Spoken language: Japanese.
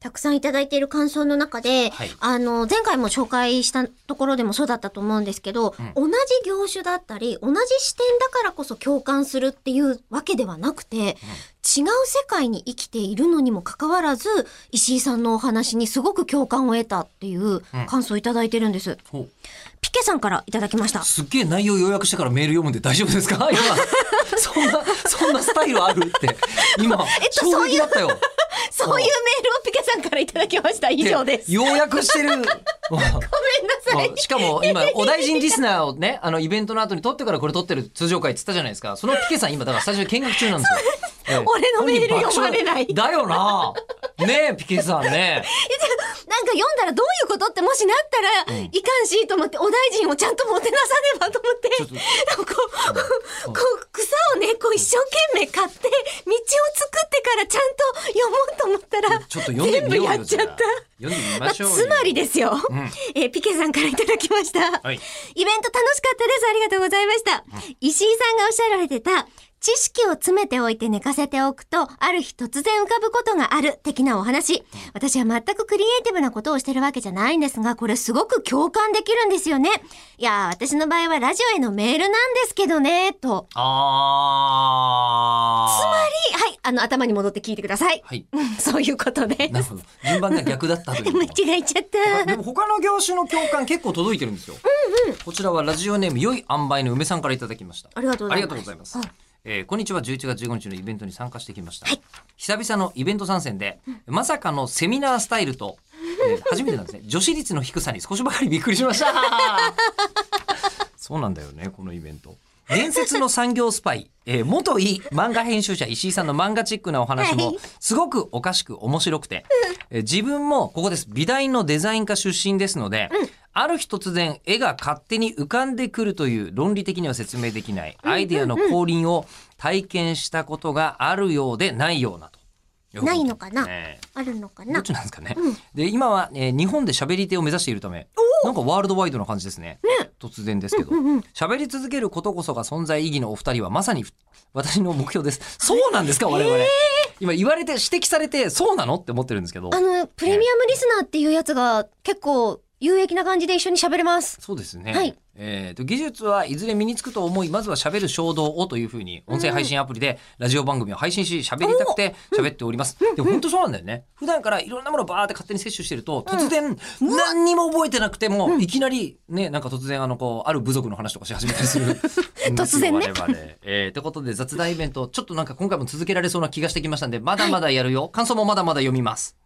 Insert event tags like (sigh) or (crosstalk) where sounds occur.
たくさんいただいている感想の中で、はい。あの、前回も紹介したところでもそうだったと思うんですけど、同じ業種だったり、同じ視点だからこそ共感するっていうわけではなくて、違う世界に生きているのにもかかわらず、石井さんのお話にすごく共感を得たっていう感想をいただいてるんです。ほう。ピケさんからいただきました。すっげえ内容要約してからメール読むんで大丈夫ですか？今。(laughs) そんなそんなスタイルあるって。今、と衝撃だったよそういうメールをピケさんからいただきました。以上です。要約してる (laughs) ごめんなさい。(laughs) しかも今、(laughs) お大臣リスナーをね、あの、イベントの後に撮ってからこれ撮ってる通常会って言ったじゃないですか。そのピケさん今、だからスタジオ見学中なんですよ。ええ俺のメール読まれないだよなねえ、ピケさんね。なんか読んだらどういうことってもしなったら、いかんしと思って、お大臣をちゃんともてなさねばと思って、こう、こう、草をね、こう一生懸命買ってからちゃんと読もうと思ったら、ちょっと読んで全みようよ。部やっちゃった。読んでみましょうよ。つまりですよ、えーピケさんからいただきました。はいイベント楽しかったです。ありがとうございました。石井さんがおっしゃられてた、知識を詰めておいて寝かせておくと、ある日突然浮かぶことがある的なお話。私は全くクリエイティブなことをしてるわけじゃないんですが、これすごく共感できるんですよね。いやー、私の場合はラジオへのメールなんですけどね、と。ああの、頭に戻って聞いてください。はい。う (laughs) んそういうことです。なるほど。順番が逆だったという。間違えちゃった。でも他の業種の共感結構届いてるんですよ。こちらはラジオネーム良い塩梅の梅さんからいただきました。ありがとうございますありがとうございますうん。えーこんにちは11月15日のイベントに参加してきました、久々のイベント参戦で、まさかのセミナースタイルと、えー初めてなんですね女子率の低さに少しばかりびっくりしましたそうなんだよねこのイベント伝説の産業スパイ、えー元い漫画編集者石井さんの漫画チックなお話もはい。すごくおかしく面白くて、えー自分もここです。美大のデザイン科出身ですので、ある日突然絵が勝手に浮かんでくるという論理的には説明できないアイデアの降臨を体験したことがあるようでないようなと。ないのかな？ね。あるのかどなっちなんですかね。で今は、えー日本で喋り手を目指しているためなんかワールドワイドな感じですね。突然ですけど喋、り続けることこそが存在意義のお二人はまさに私の目標です。そうなんですか？我々。今言われて指摘されてそうなの？って思ってるんですけど。あの、プレミアムリスナーっていうやつが結構有益な感じで一緒に喋れます。そうですね。はいえーと技術はいずれ身につくと思いまずは喋る衝動をというふうに音声配信アプリでラジオ番組を配信し喋りたくて喋っております。でも本当そうなんだよね。普段からいろんなものをバーって勝手に摂取してると突然何にも覚えてなくてもいきなりねなんか突然あのこうある部族の話とかし始めたりする。(laughs) 突然ね (laughs) 我々。えーということで雑談イベントちょっとなんか今回も続けられそうな気がしてきましたんでまだまだやるよ。感想もまだまだ読みます。